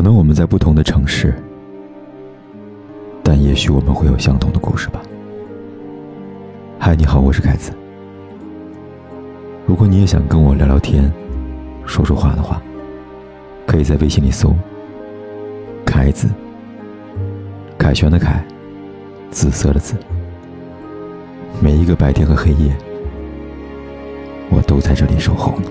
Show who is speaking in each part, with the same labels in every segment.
Speaker 1: 可能我们在不同的城市，但也许我们会有相同的故事吧。嗨，你好，我是凯子。如果你也想跟我聊聊天、说说话的话，可以在微信里搜“凯子”，凯旋的凯，紫色的紫。每一个白天和黑夜，我都在这里守候呢。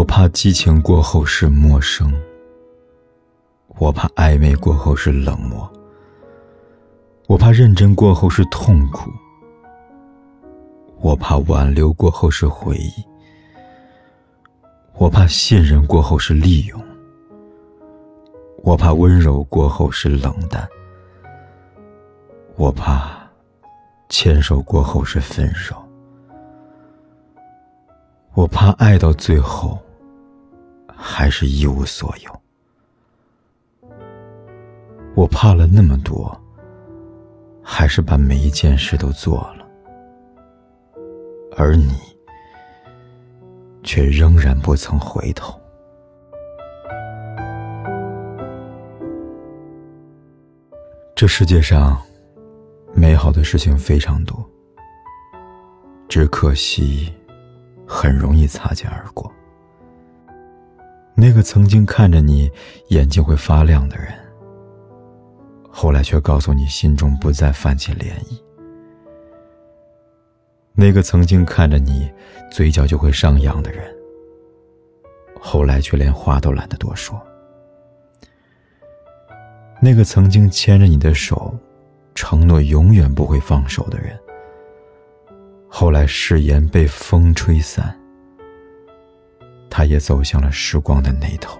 Speaker 1: 我怕激情过后是陌生，我怕暧昧过后是冷漠，我怕认真过后是痛苦，我怕挽留过后是回忆，我怕信任过后是利用，我怕温柔过后是冷淡，我怕牵手过后是分手。我怕爱到最后，还是一无所有。我怕了那么多，还是把每一件事都做了，而你却仍然不曾回头。这世界上，美好的事情非常多，只可惜。很容易擦肩而过。那个曾经看着你眼睛会发亮的人，后来却告诉你心中不再泛起涟漪。那个曾经看着你嘴角就会上扬的人，后来却连话都懒得多说。那个曾经牵着你的手，承诺永远不会放手的人。后来誓言被风吹散，他也走向了时光的那头。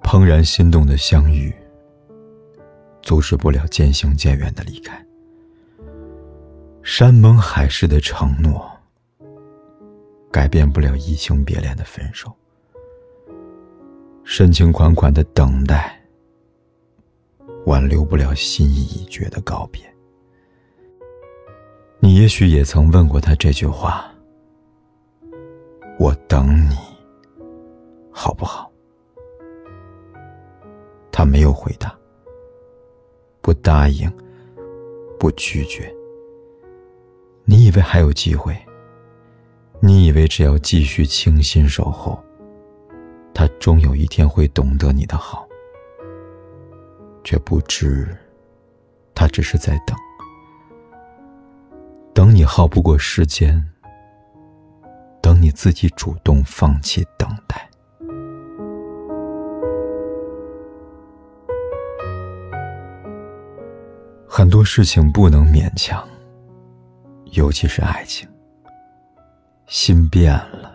Speaker 1: 怦然心动的相遇，阻止不了渐行渐远的离开。山盟海誓的承诺，改变不了移情别恋的分手。深情款款的等待。挽留不了心意已决的告别。你也许也曾问过他这句话：“我等你，好不好？”他没有回答，不答应，不拒绝。你以为还有机会？你以为只要继续倾心守候，他终有一天会懂得你的好？却不知，他只是在等，等你耗不过时间，等你自己主动放弃等待。很多事情不能勉强，尤其是爱情。心变了，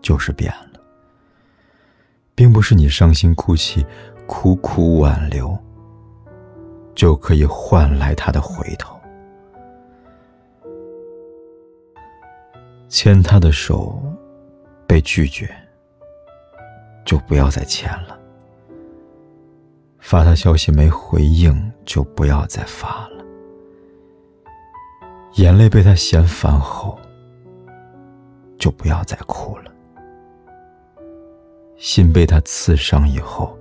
Speaker 1: 就是变了，并不是你伤心哭泣。苦苦挽留，就可以换来他的回头。牵他的手，被拒绝，就不要再牵了；发他消息没回应，就不要再发了；眼泪被他嫌烦后，就不要再哭了；心被他刺伤以后，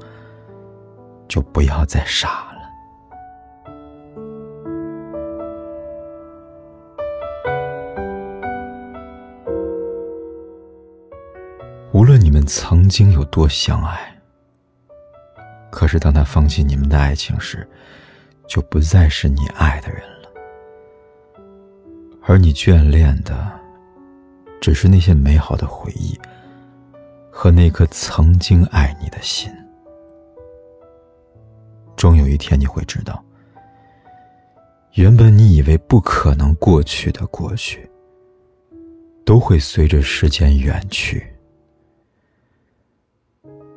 Speaker 1: 就不要再傻了。们曾经有多相爱，可是当他放弃你们的爱情时，就不再是你爱的人了。而你眷恋的，只是那些美好的回忆和那颗曾经爱你的心。终有一天你会知道，原本你以为不可能过去的过去，都会随着时间远去。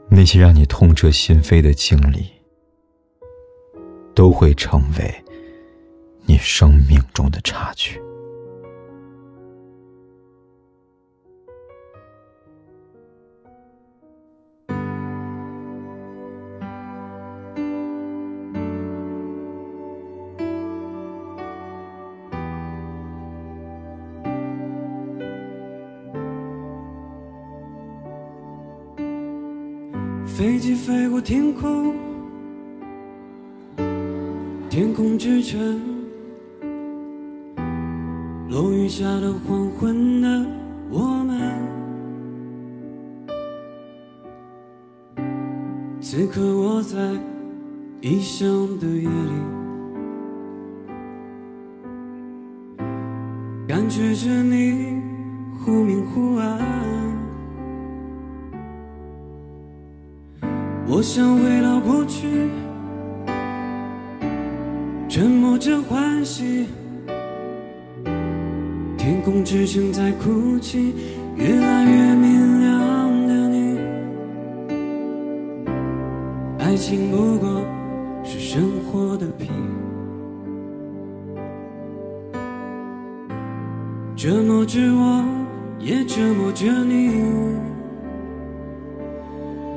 Speaker 1: 那些让你痛彻心扉的经历，都会成为你生命中的插曲。
Speaker 2: 飞机飞过天空，天空之城，落雨下的黄昏的我们，此刻我在异乡的夜里，感觉着你忽明忽暗。我想回到过去，沉默着欢喜。天空之城在哭泣，越来越明亮的你。爱情不过是生活的皮，折磨着我，也折磨着你。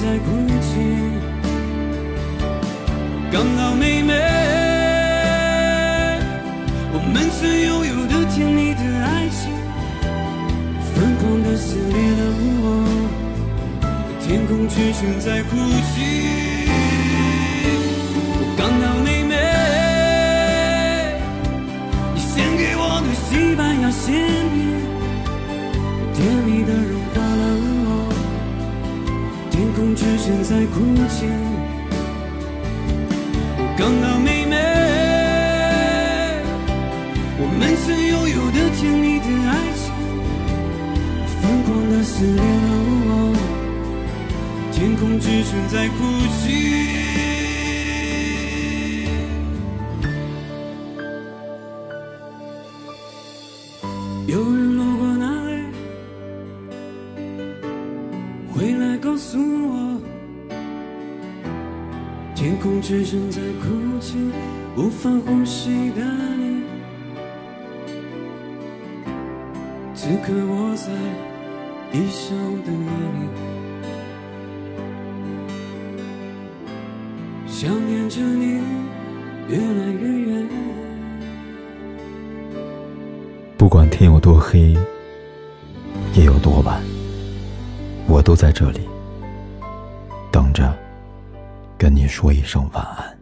Speaker 2: 在哭泣，港岛妹妹，我们曾拥有的甜蜜的爱情，疯狂的撕裂了我。天空之城在哭泣，现在哭泣，港岛妹妹，我们曾拥有的甜蜜的爱情，疯狂的撕裂了我。天空之城在哭泣。天空之城在哭泣，无法呼吸的你。此刻我在异乡的夜里，想念着你越来越远。
Speaker 1: 不管天有多黑，夜有多晚，我都在这里。等着，跟你说一声晚安。